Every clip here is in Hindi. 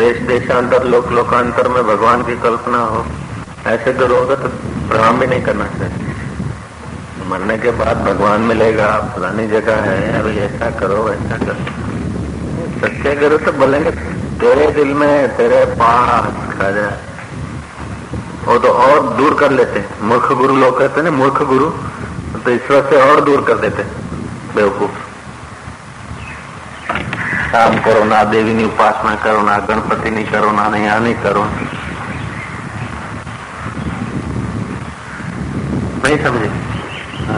देश देशांतर, लोक लोकांतर में भगवान की कल्पना हो, ऐसे तो लोग तो भ्रम भी नहीं करना चाहिए। मरने के बाद भगवान मिलेगा, फलानी जगह है, अभी ऐसा करो, वैसा करो। सच्चे करो तो बोलेंगे, तेरे दिल में तेरे पास जाए वो तो और दूर कर लेते मूर्ख गुरु लोग कहते ना, मूर्ख गुरु तो ईश्वर से और दूर कर देते बेवकूफ़। काम करो ना देवी ની ઉપાસના કરો ના ગણપતિ ની કરો ના આની કરો नहीं समझे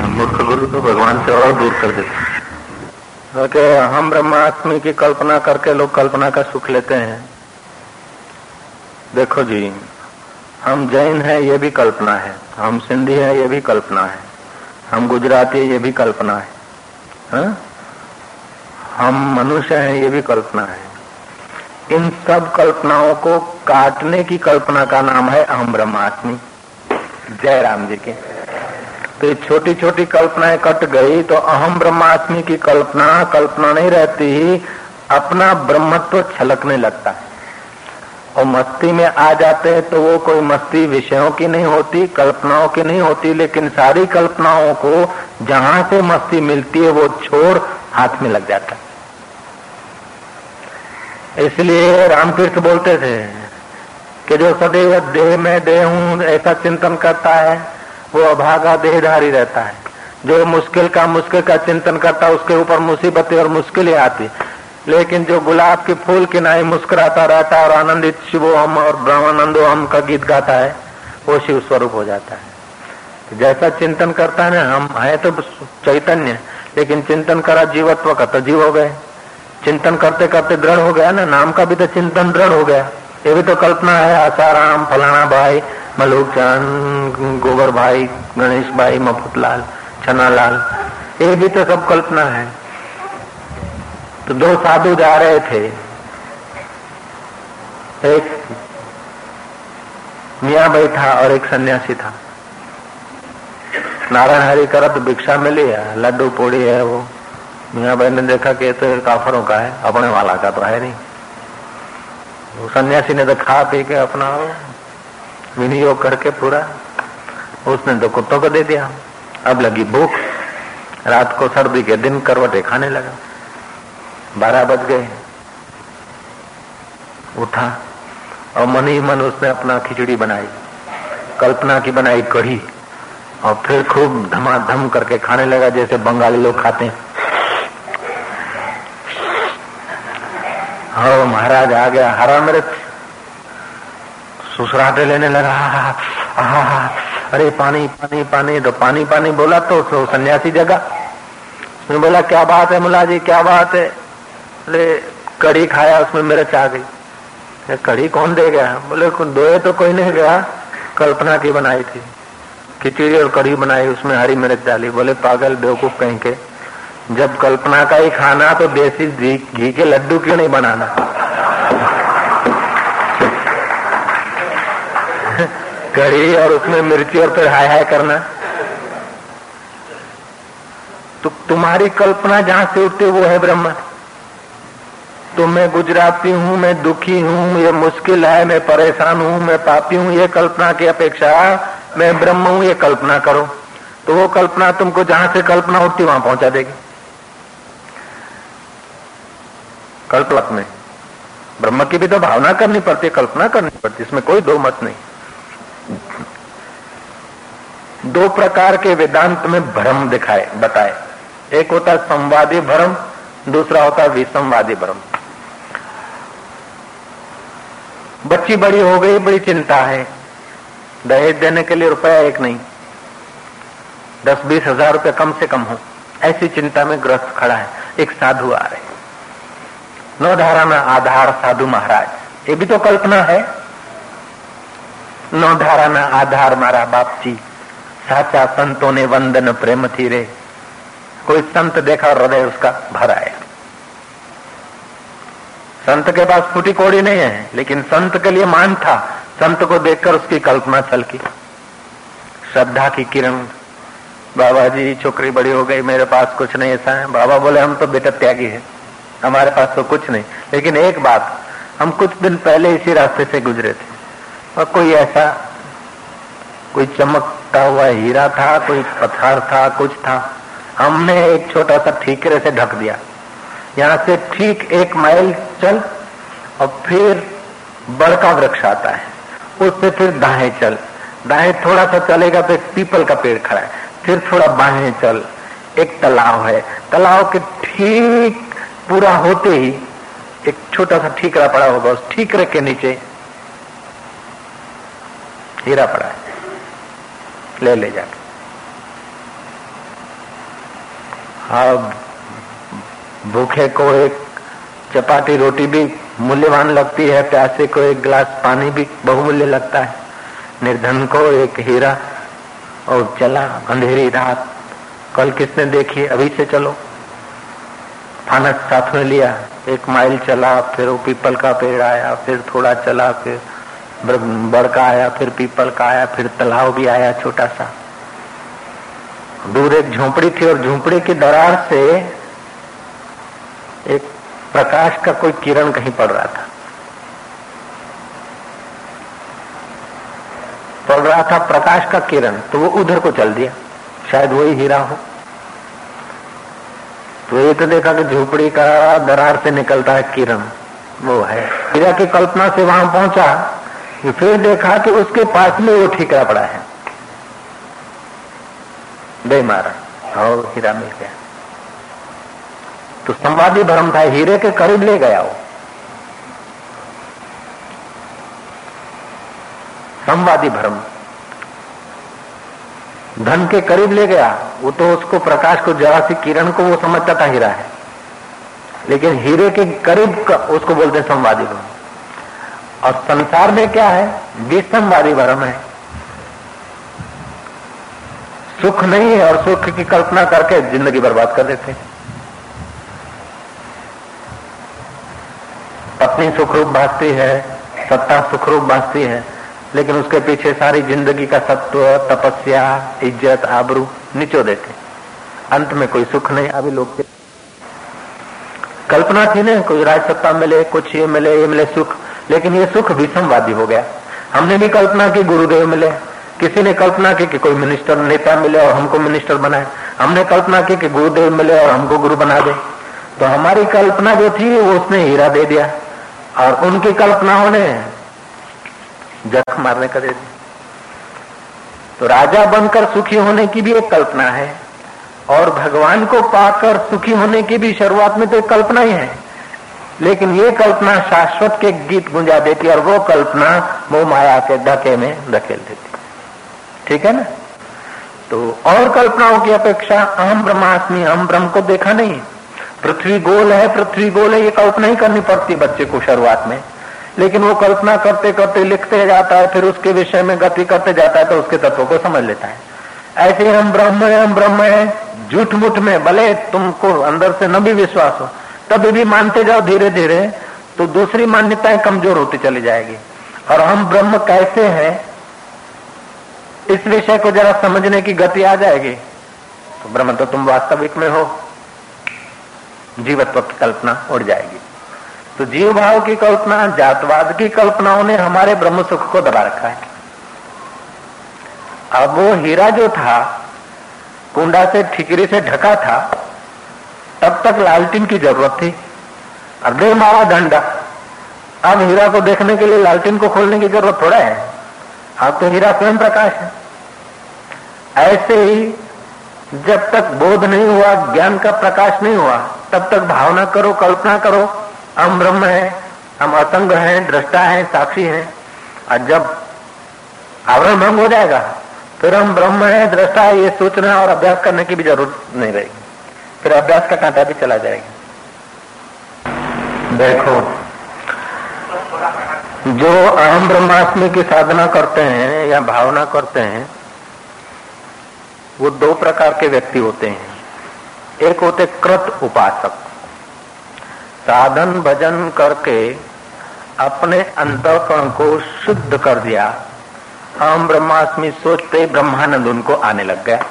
मूर्ख गुरु तो भगवान से और दूर कर देते कि हम ब्रह्मास्मि की कल्पना करके लोग कल्पना का सुख लेते हैं देखो जी हम जैन है ये भी कल्पना है हम सिंधी है ये भी कल्पना है हम गुजराती ये भी कल्पना है हा? हम मनुष्य हैं, ये भी कल्पना है। इन सब कल्पनाओं को काटने की कल्पना का नाम है अहम ब्रह्मास्मि। जय राम जी के। तो ये छोटी छोटी कल्पनाएँ कट गई तो अहम ब्रह्मास्मि की कल्पना कल्पना नहीं रहती ही, अपना ब्रह्मत्व छलकने लगता है। और मस्ती में आ जाते हैं तो वो कोई मस्ती विषयों की नहीं होती, कल्पनाओं की नहीं होती, लेकिन सारी कल्पनाओं को जहाँ से मस्ती मिलती है, वो छोड़ हाथ में लग जाता। इसलिए रामकृष्ण बोलते थे कि जो सदैव देह में देह हूँ, ऐसा चिंतन करता है, वो अभागा देहधारी रहता है। जो मुश्किल का मुश्किल का चिंतन करता है उसके ऊपर मुसीबतें और मुश्किलें आती। लेकिन जो गुलाब के फूल के नाई मुस्कुराता रहता है और आनंदित शिवो हम और ब्रह्मानंदो हम का गीत गाता है, वो शिव स्वरूप हो जाता है। जैसा चिंतन करता है ना, हम है तो चैतन्य लेकिन चिंतन करा जीवत्व का तो जीव हो गए। चिंतन करते करते दृढ़ हो गया ना, नाम का भी तो चिंतन दृढ़ हो गया। ये भी तो कल्पना है, आसाराम, फलाना भाई मलूक चंद गोबर भाई, गणेश भाई, मफुतलाल छनालाल ये भी तो सब कल्पना है। तो दो साधु जा रहे थे। एक मिया भाई था और एक सन्यासी था। नारायण हरि करा तो भिक्षा मिली है, लड्डू पोड़ी है वो। मियाँ भाई ने देखा कि तो काफरों का है, अपने वाला का तो है नहीं। सन्यासी ने तो खा पी के अपना विनियोग करके पूरा। उसने तो कुत्तों को दे दिया। अब लगी भूख। रात को सर्दी के दिन करवटे खाने लगा। बारह बज गए। उठा और मन ही मन उसने अपना खिचड़ी बनाई। कल्पना की बनाई कढ़ी। और फिर खूब धमाधम करके खाने लगा जैसे बंगाली लोग खाते हैं। हाँ महाराज आ गया हरा मेरे सुसराटे लेने लगा। आहा अरे पानी पानी पानी तो पानी पानी बोला तो, तो सन्यासी जगह उसने बोला क्या बात है मुला जी क्या बात है? बोले कड़ी खाया उसमें मिर्च आ गई। कड़ी कौन दे गया? बोले दो तो कोई नहीं गया कल्पना की बनाई थी। खिचड़ी और कढ़ी बनाई, उसमें हरी मिर्च डाली, बोले, पागल बेवकूफ़ कहीं के। जब कल्पना का ही खाना तो देसी घी के लड्डू क्यों नहीं बनाना? कढ़ी और उसमें मिर्ची और फिर हाय हाय करना। तो तुम्हारी कल्पना जहाँ से उठती, वो है ब्रह्म। तो मैं गुजराती हूँ, मैं दुखी हूँ, ये मुश्किल है, मैं परेशान हूँ, मैं पापी हूँ, ये कल्पना की अपेक्षा मैं ब्रह्म हूँ, ये कल्पना करो। तो वो कल्पना तुमको जहाँ से कल्पना उठती वहाँ पहुँचा देगी। कल्पलक में। ब्रह्म की भी तो भावना करनी पड़ती है कल्पना करनी पड़ती, इसमें कोई दो मत नहीं। दो प्रकार के वेदांत में भ्रम दिखाए, बताए। एक होता संवादी भ्रम, दूसरा होता विसंवादी भ्रम। बच्ची बड़ी हो गई, बड़ी चिंता है। दहेज देने के लिए रुपया एक नहीं, दस बीस हज़ार रुपया कम से कम हो। ऐसी चिंता में ग्रस्त खड़ा है। एक साधु आ रहे नौ धारा में आधार, साधु महाराज। ये भी तो कल्पना है। नौ धारा में आधार मारा बाप जी साचा संतों ने वंदन प्रेम थी रे कोई संत देखा और हृदय उसका भर आया संत के पास फूटी कोड़ी नहीं है, लेकिन संत के लिए मान था। संत को देखकर उसकी कल्पना छलकी श्रद्धा की किरण, बाबा जी, छोकरी बड़ी हो गई, मेरे पास कुछ नहीं ऐसा है। बाबा बोले, हम तो बेटा त्यागी है, हमारे पास तो कुछ नहीं। लेकिन एक बात, हम कुछ दिन पहले इसी रास्ते से गुजरे थे। और कोई ऐसा, कोई चमकता हुआ हीरा था, कोई पत्थर था, कुछ था, हमने एक छोटा सा ठीकरे से ढक दिया। यहाँ से ठीक एक माइल चल, और फिर बड़का वृक्ष आता है। उससे फिर दाएँ चल। दाएँ थोड़ा सा चलेगा तो एक पीपल का पेड़ खड़ा है। फिर थोड़ा बाएँ चल। एक तालाब है। तालाब के ठीक पूरा होते ही एक छोटा सा ठीकरा पड़ा होगा। उस ठीकरे के नीचे हीरा पड़ा है। ले ले जाके। अब भूखे को एक चपाती, रोटी भी मूल्यवान लगती है, प्यासे को एक गिलास पानी भी बहुमूल्य लगता है। निर्धन को एक हीरा और चला अंधेरी रात। कल किसने देखी? अभी से चलो। फानस साथ में लिया। एक माइल चला, फिर वो पीपल का पेड़ आया, फिर थोड़ा चला, फिर बड़ का आया, फिर पीपल का आया, फिर तालाब भी आया छोटा सा। दूर एक झोपड़ी थी और झोंपड़ी की दरार से एक प्रकाश का कोई किरण कहीं पड़ रहा था। पड़ रहा था प्रकाश का किरण तो वो उधर को चल दिया। शायद वही हीरा हो। तो ये तो देखा कि झोपड़ी का दरार से निकलता है किरण, वो है। हीरा की कल्पना से वहाँ पहुँचा फिर देखा कि उसके पास में वो ठीकरा पड़ा है। दे मारा, और हीरा मिल गया। तो संवादी भरम था, हीरे के करीब ले गया वो। संवादी भरम। धन के करीब ले गया, वो तो उसको प्रकाश को, जरा सी किरण को वो समझता था हीरा है। लेकिन हीरे के करीब का, उसको बोलते संवादी भरम। और संसार में क्या है? विसंवादी भरम है। सुख नहीं है और सुख की कल्पना करके ज़िंदगी बर्बाद कर देते पत्नी सुखरूप भासती है, सत्ता सुखरूप भासती है, लेकिन उसके पीछे सारी ज़िंदगी का सत्व, तपस्या, इज़्ज़त, आबरू निचो देते अंत में कोई सुख नहीं, अभी लोग कल्पना थी ना, कोई राज सत्ता मिले, कुछ ये मिले ये मिले सुख, लेकिन ये सुख विषमवादी हो गया। हमने भी कल्पना की गुरुदेव मिले, किसी ने कल्पना की कि कोई मिनिस्टर नेता मिले और हमको मिनिस्टर बनाए। हमने कल्पना की कि गुरुदेव मिले और हमको गुरु बना दे। तो हमारी कल्पना जो थी, वो उसने हीरा दे दिया। और उनकी कल्पनाओं ने जख मारने का दे दिया। तो राजा बनकर सुखी होने की भी एक कल्पना है और भगवान को पाकर सुखी होने की भी शुरुआत में तो एक कल्पना ही है। लेकिन ये कल्पना शाश्वत के गीत गुंजा देती और वो कल्पना वो माया के डके में धकेल देती। ठीक है ना? तो और कल्पनाओं की अपेक्षा अहम ब्रह्मास्मि अहम ब्रह्म को देखा नहीं। पृथ्वी गोल है, पृथ्वी गोल है, ये कल्पना ही करनी पड़ती बच्चे को शुरुआत में। लेकिन वो कल्पना करते करते लिखते जाता है, फिर उसके विषय में गति करते जाता है तो उसके तत्व को समझ लेता है। ऐसे हम ब्रह्म है, हम ब्रह्म है झूठ मुठ में, भले तुमको अंदर से न भी विश्वास हो, तभी भी मानते जाओ धीरे धीरे तो दूसरी मान्यताएँ कमज़ोर होती चली जाएगी। और हम ब्रह्म कैसे हैं, इस विषय को जरा समझने की गति आ जाएगी। तो ब्रह्म तो तुम वास्तविक में हो। जीवत्व की कल्पना उड़ जाएगी। तो जीव भाव की कल्पना, जातवाद की कल्पनाओं ने हमारे ब्रह्म सुख को दबा रखा है। अब वो हीरा जो था कुंडा से ठिकरी से ढका था, तब तक लालटीन की ज़रूरत थी। अब दे मारा डंडा अब हीरा को देखने के लिए लालटीन को खोलने की ज़रूरत थोड़ा है। अब तो हीरा स्वयं प्रकाश है। ऐसे ही जब तक बोध नहीं हुआ, ज्ञान का प्रकाश नहीं हुआ तब तक भावना करो, कल्पना करो। हम ब्रह्म है, हम असंग हैं, दृष्टा है, साक्षी है। और जब आवरण भंग हो जाएगा, फिर हम ब्रह्म है, दृष्टा है, ये सोचना और अभ्यास करने की भी ज़रूरत नहीं रहेगी। फिर अभ्यास का कांटा भी चला जाएगा। देखो, जो अहम ब्रह्मास्मि की साधना करते हैं या भावना करते हैं, वो दो प्रकार के व्यक्ति होते हैं। एक होते कृत उपासक। साधन भजन करके अपने अंतकरण को शुद्ध कर दिया। हम ब्रह्मास्मि सोचते ब्रह्मानंद उनको आने लग गया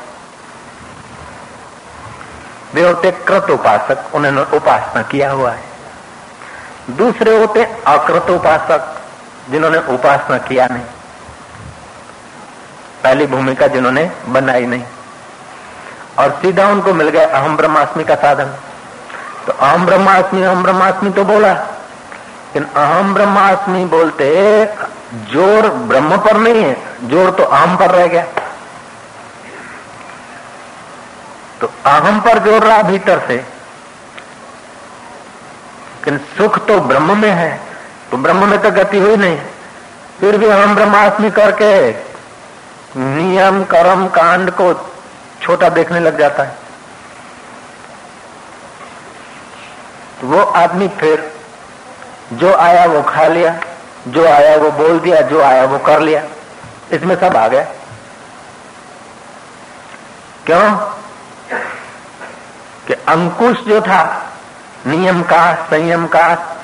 वे होते कृत उपासक, उन्होंने उपासना किया हुआ है। दूसरे होते अकृत उपासक, जिन्होंने उपासना किया नहीं। पहली भूमिका जिन्होंने बनाई नहीं। और सीधा उनको मिल गया अहम ब्रह्मास्मि का साधन। तो अहम ब्रह्मास्मि अहम ब्रह्मास्मि तो बोला। लेकिन अहम ब्रह्मास्मि बोलते, ज़ोर ब्रह्म पर नहीं है, ज़ोर तो अहम पर रह गया। तो अहम पर ज़ोर रहा भीतर से। लेकिन सुख तो ब्रह्म में है तो ब्रह्म में तो गति हुई नहीं। फिर भी हम ब्रह्मास्मि करके नियम, कर्म, कांड को छोटा देखने लग जाता है। तो वो आदमी फिर जो आया वो खा लिया, जो आया वो बोल दिया, जो आया वो कर लिया। इसमें सब आ गया। क्यों? कि अंकुश जो था, नियम का, संयम का,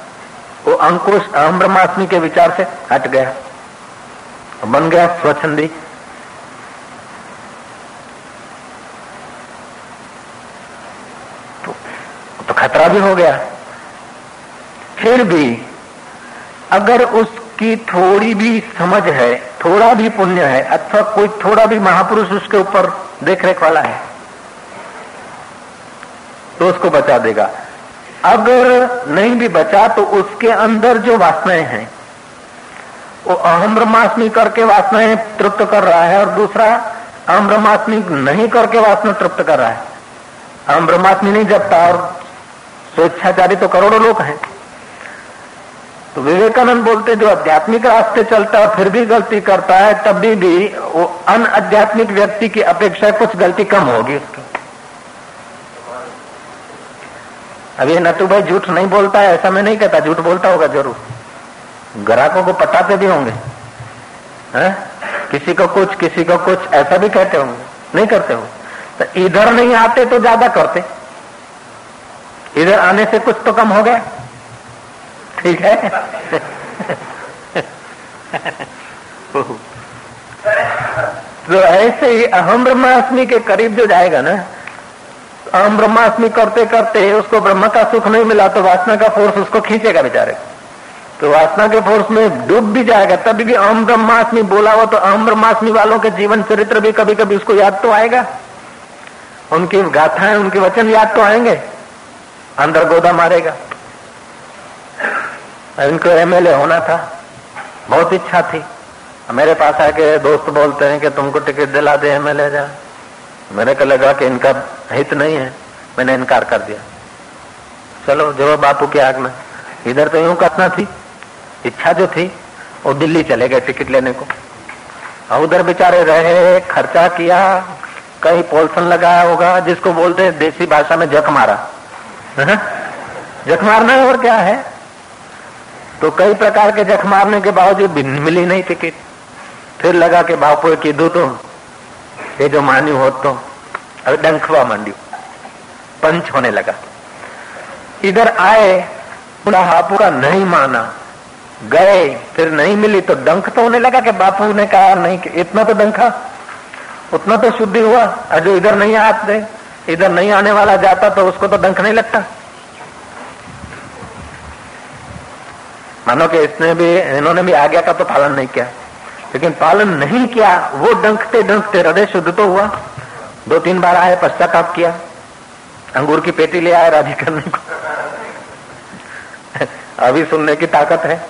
वो अंकुश अहम ब्रह्मास्मि के विचार से हट गया। बन गया स्वच्छंदी तो, तो खतरा भी हो गया। फिर भी अगर उसकी थोड़ी भी समझ है, थोड़ा भी पुण्य है, अथवा कोई थोड़ा भी महापुरुष उसके ऊपर देख रेख वाला है तो उसको बचा देगा। अगर नहीं भी बचा तो उसके अंदर जो वासनाएँ हैं, वो अहम ब्रह्मास्मि करके वासनाएँ तृप्त कर रहा है, और दूसरा अहम ब्रह्मास्मि नहीं करके वासना तृप्त कर रहा है। अहम ब्रह्मास्मि नहीं जपता, और स्वेच्छाचारी तो करोड़ों लोग हैं। तो विवेकानंद बोलते जो आध्यात्मिक रास्ते चलता है, फिर भी गलती करता है तभी भी वो अन आध्यात्मिक व्यक्ति की अपेक्षा कुछ गलती कम होगी उसकी। अब ये नटू भाई झूठ नहीं बोलता है, ऐसा मैं नहीं कहता, झूठ बोलता होगा ज़रूर। ग्राहकों को पटाते भी होंगे। है? किसी को कुछ, किसी को कुछ, ऐसा भी कहते होंगे। नहीं करते हो तो इधर नहीं आते तो ज़्यादा करते। इधर आने से कुछ तो कम हो गया। ठीक है? तो ऐसे ही अहम ब्रह्मास्मि के करीब जो जाएगा ना, अहम ब्रह्मास्मि करते करते उसको ब्रह्म का सुख नहीं मिला तो वासना का फोर्स उसको खींचेगा बेचारे। तो वासना के फोर्स में डूब भी जाएगा, तभी भी अहम ब्रह्मास्मि बोला हो तो अहम ब्रह्मास्मि वालों के जीवन चरित्र भी कभी कभी उसको याद तो आएगा। उनकी गाथाएँ, उनके वचन याद तो आएँगे। अंदर गोदा मारेगा। इनको एमएलए होना था। बहुत इच्छा थी। मेरे पास आके दोस्त बोलते हैं कि तुमको टिकट दिला दे एमएलए जा। मेरे को लगा कि इनका हित नहीं है। मैंने इनकार कर दिया। चलो जो बापू की आग में। इधर तो यूँ कथना थी। इच्छा जो थी, वो दिल्ली चले गए टिकट लेने को। और उधर बेचारे रहे, खर्चा किया, कहीं पोलसन लगाया होगा, जिसको बोलते हैं देसी भाषा में जख मारा। जख मारना और क्या है? तो कई प्रकार के जख मारने के बावजूद मिली नहीं टिकट। फिर लगा के बापू कीधु तो ये जो मान्यू हो तो अभी डंखवा मांड्यू पंच होने लगा। इधर आए हापू का नहीं माना। गए, फिर नहीं मिली तो डंक तो होने लगा कि बापू ने कहा, नहीं कि इतना तो डंखा, उतना तो शुद्धि हुआ और जो इधर नहीं आते। इधर नहीं आने वाला जाता तो उसको तो डंक नहीं लगता। मानो कि इसने भी, इन्होंने भी आज्ञा का तो पालन नहीं किया। लेकिन पालन नहीं किया, वो डंकते डंकते हृदय शुद्ध तो हुआ। दो तीन बार आए, पश्चाताप किया। अंगूर की पेटी ले आए राज़ी करने को। अभी सुनने की ताकत है।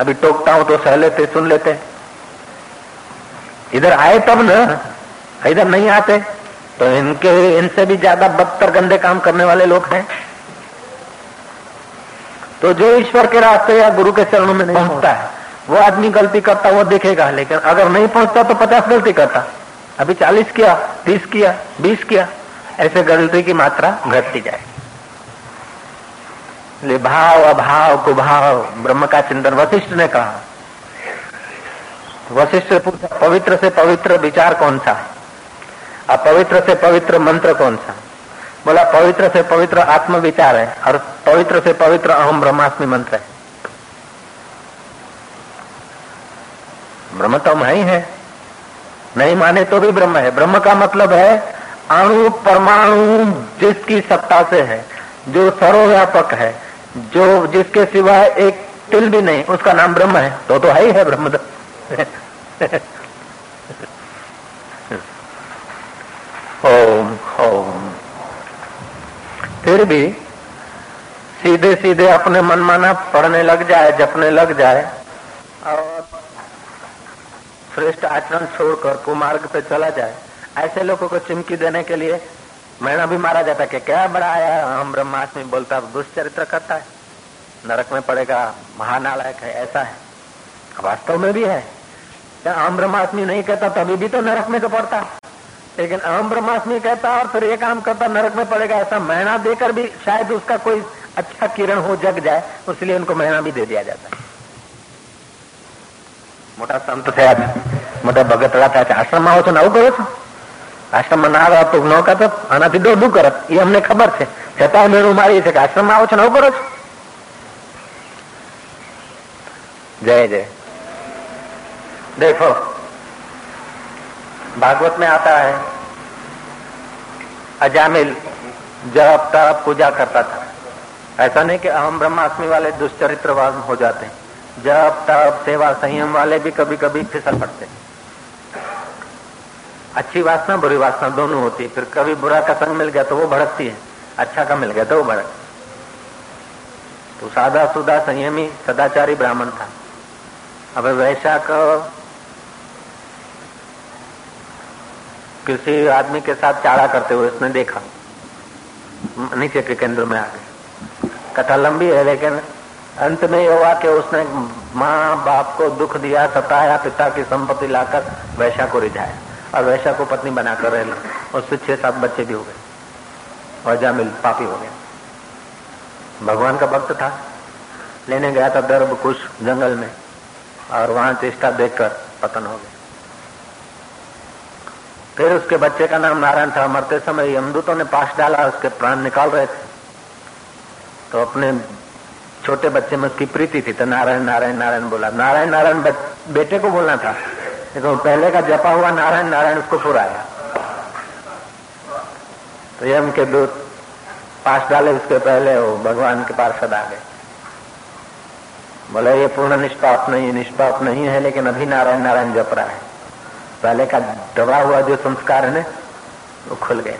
अभी टोकता हूँ तो सह लेते, सुन लेते। इधर आए तब न, इधर नहीं आते। तो इनके इनसे भी ज़्यादा बदतर गंदे काम करने वाले लोग हैं। तो जो ईश्वर के रास्ते या गुरु के चरणों में नहीं पहुँचता है वो आदमी गलती करता वो दिखेगा लेकिन अगर नहीं पहुँचता तो पचास गलती करता। अभी चालीस किया तीस किया बीस किया ऐसे गलती की मात्रा घटती जाए। भाव अभाव कुभाव ब्रह्म का चिंतन वशिष्ठ ने कहा। वशिष्ठ पूछा पवित्र से पवित्र विचार कौन सा? है अपवित्र से पवित्र मंत्र कौन सा? बोला, पवित्र से पवित्र आत्म विचार है और पवित्र से पवित्र अहम ब्रह्मास्मि मंत्र है। ब्रह्म तो हम ही है नहीं माने तो भी ब्रह्म है। ब्रह्म का मतलब है, अणु परमाणु जिसकी सत्ता से है, जो सर्वव्यापक है, जो जिसके सिवाय एक तिल भी नहीं, उसका नाम ब्रह्म है। तो तो है ही है ब्रह्म फिर भी सीधे सीधे अपने मन माना पढ़ने लग जाए, जपने लग जाए। और श्रेष्ठ आचरण छोड़कर कुमार्ग पे चला जाए। ऐसे लोगों को चिमकी देने के लिए मैना भी मारा जाता कि क्या बड़ा आया हम ब्रह्माष्टमी बोलता, दुष्चरित्र करता है। नरक में पड़ेगा, महानालायक है, ऐसा है। वास्तव में भी है। हम ब्रह्माष्टमी नहीं कहता, तभी भी तो नरक में तो पड़ता। लेकिन आम ब्रह्माष्टमी कहता और फिर ये काम करता नरक में पड़ेगा ऐसा महीना देकर भी शायद उसका कोई अच्छा किरण हो जग जाए इसलिए उनको महीना भी दे दिया जाता है મોટા સંત થયા મોટા ભગત થયા આશ્રમમાં આવો છો ને આવું કરો છો આશ્રમમાં ના આવે તો ન કરતો આનાથી દોડું કરત એ અમને ખબર છે છતાં મેળું મારી છે કે આશ્રમમાં આવો છો ને આવું કરો છો जय जय देखो भागवत में आता है। अजामिल जब तब पूजा करता था। ऐसा नहीं कि अहम ब्रह्मास्मि वाले दुष्चरित्रवाद हो जाते। हैं जब तब सेवा संयम वाले भी कभी कभी फिसल पड़ते। अच्छी वासना, बुरी वासना दोनों होती है। फिर कभी बुरा का संग मिल गया तो वो भड़कती है। अच्छा का मिल गया तो वो भड़क। तो सादा सुदा संयमी, सदाचारी ब्राह्मण था। अब वैशाख किसी आदमी के साथ चाड़ा करते हुए उसने देखा। नीचे के केंद्र में आ गए कथा लंबी है, लेकिन अंत में यह हुआ कि उसने माँ बाप को दुख दिया, सताया, पिता की संपत्ति लाकर वैशा को रिझाया और वैशा को पत्नी बनाकर रह उससे छह सात बच्चे भी हो गए। और जामिल पापी हो गया। भगवान का भक्त था। लेने गया था दर्भ कुछ जंगल में और वहाँ चेष्टा देखकर पतन हो गया। फिर उसके बच्चे का नाम नारायण था। मरते समय यमदूतों ने पास डाला, उसके प्राण निकाल रहे थे। तो अपने छोटे बच्चे में उसकी प्रीति थी तो नारायण नारायण नारायण बोला, नारायण नारायण बेटे को बोलना था। लेकिन पहले का जपा हुआ नारायण नारायण, उसको फुराया तो यम के दूत पास डाले, उसके पहले वो भगवान के पार्षद आ गए। बोले, ये पूर्ण निष्पाप नहीं निष्पाप नहीं है, लेकिन अभी नारायण नारायण जप रहा है। पहले का दबा हुआ जो संस्कार है वो खुल गए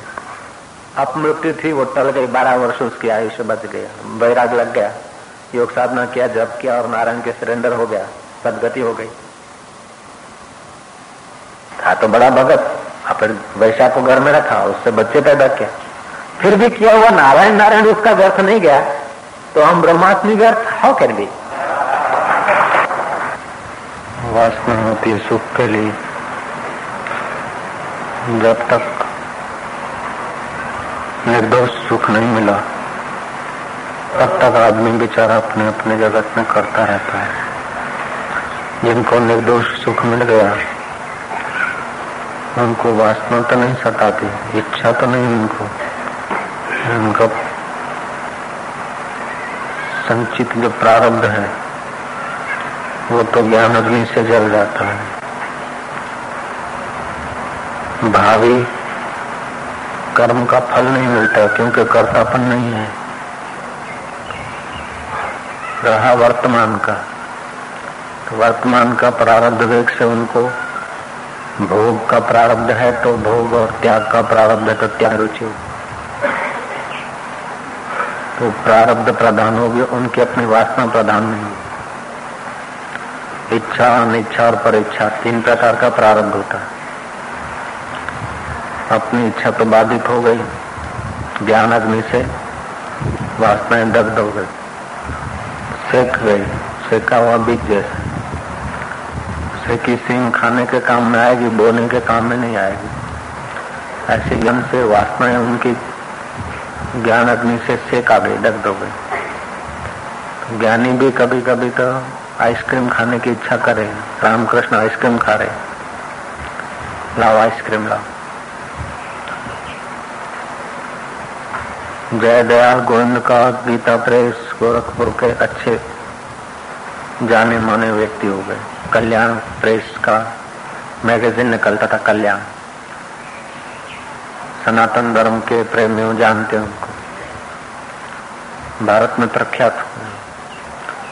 अब मृत्यु थी, वो टल गई, बारह वर्ष उसकी आयुष्य बच गया, बैराग लग गया। योग साधना किया, जप किया और नारायण के सरेंडर हो गया, सदगति हो गई। था तो बड़ा भगत फिर वैशा को घर में रखा, उससे बच्चे पैदा किया फिर भी किया हुआ नारायण नारायण उसका व्यर्थ नहीं गया तो हम ब्रह्मास्मि व्यर्थ हाउ कैन बी वासना होती है सुख के लिए। जब तक निर्दोष सुख नहीं मिला, तब तक आदमी बेचारा अपने अपने जगत में करता रहता है। जिनको निर्दोष सुख मिल गया, उनको वासना तो नहीं सताती, इच्छा तो नहीं उनको। उनका संचित जो प्रारब्ध है, वो तो ज्ञान अग्नि से जल जाता है। भावी कर्म का फल नहीं मिलता, क्योंकि कर्तापन नहीं है। रहा वर्तमान का। तो वर्तमान का प्रारब्ध वेग से उनको, भोग का प्रारब्ध है तो भोग और त्याग का प्रारब्ध है तो त्याग रुचि। तो प्रारब्ध प्रधान होगी, उनकी अपनी वासना प्रधान नहीं। इच्छा, अनिच्छा और परीक्षा, तीन प्रकार का प्रारंभ होता है। अपनी इच्छा तो बाधित हो गई। ज्ञान अग्नि से वासनाएँ दग्ध हो गई। सेक गई। सेका हुआ बीज जैसे। सेकी सिंह खाने के काम में आएगी, बोने के काम में नहीं आएगी। ऐसे जन से वासनाएँ उनकी ज्ञान अग्नि से सेक गई, दग्ध हो गई। ज्ञानी भी कभी कभी तो आइसक्रीम खाने की इच्छा करे। रामकृष्ण आइसक्रीम खा रहे। लाओ आइसक्रीम लाओ। जय दयाल गोविंद का गीता प्रेस गोरखपुर के अच्छे जाने माने व्यक्ति हो गए। कल्याण प्रेस का मैगजीन निकलता था कल्याण। सनातन धर्म के प्रेमियों जानते उनको। भारत में प्रख्यात